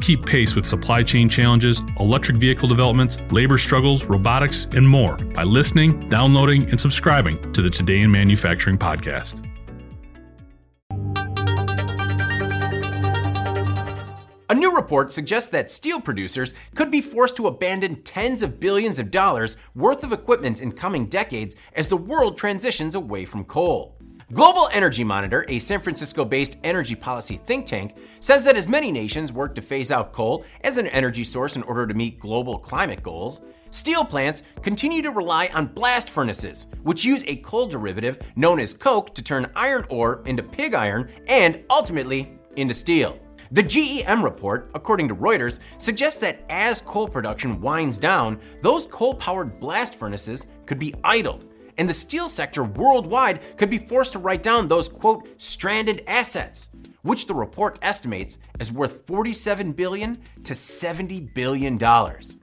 Keep pace with supply chain challenges, electric vehicle developments, labor struggles, robotics, and more by listening, downloading, and subscribing to the Today in Manufacturing podcast. A new report suggests that steel producers could be forced to abandon tens of billions of dollars worth of equipment in coming decades as the world transitions away from coal. Global Energy Monitor, a San Francisco based energy policy think tank, says that as many nations work to phase out coal as an energy source in order to meet global climate goals, steel plants continue to rely on blast furnaces, which use a coal derivative known as coke to turn iron ore into pig iron and ultimately into steel. The GEM report, according to Reuters, suggests that as coal production winds down, those coal powered blast furnaces could be idled and the steel sector worldwide could be forced to write down those, quote, stranded assets, which the report estimates is worth 47 billion to 70 billion dollars.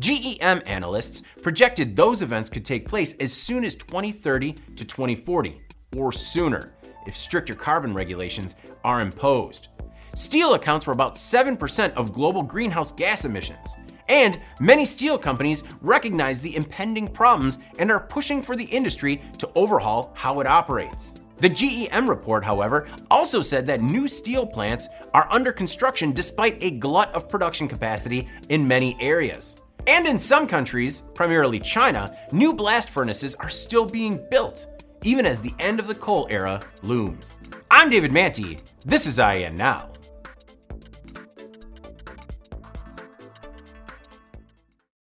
GEM analysts projected those events could take place as soon as 2030 to 2040, or sooner, if stricter carbon regulations are imposed. Steel accounts for about 7% of global greenhouse gas emissions. And many steel companies recognize the impending problems and are pushing for the industry to overhaul how it operates. The GEM report, however, also said that new steel plants are under construction despite a glut of production capacity in many areas. And in some countries, primarily China, new blast furnaces are still being built, even as the end of the coal era looms. I'm David Mantey. This is IEN Now.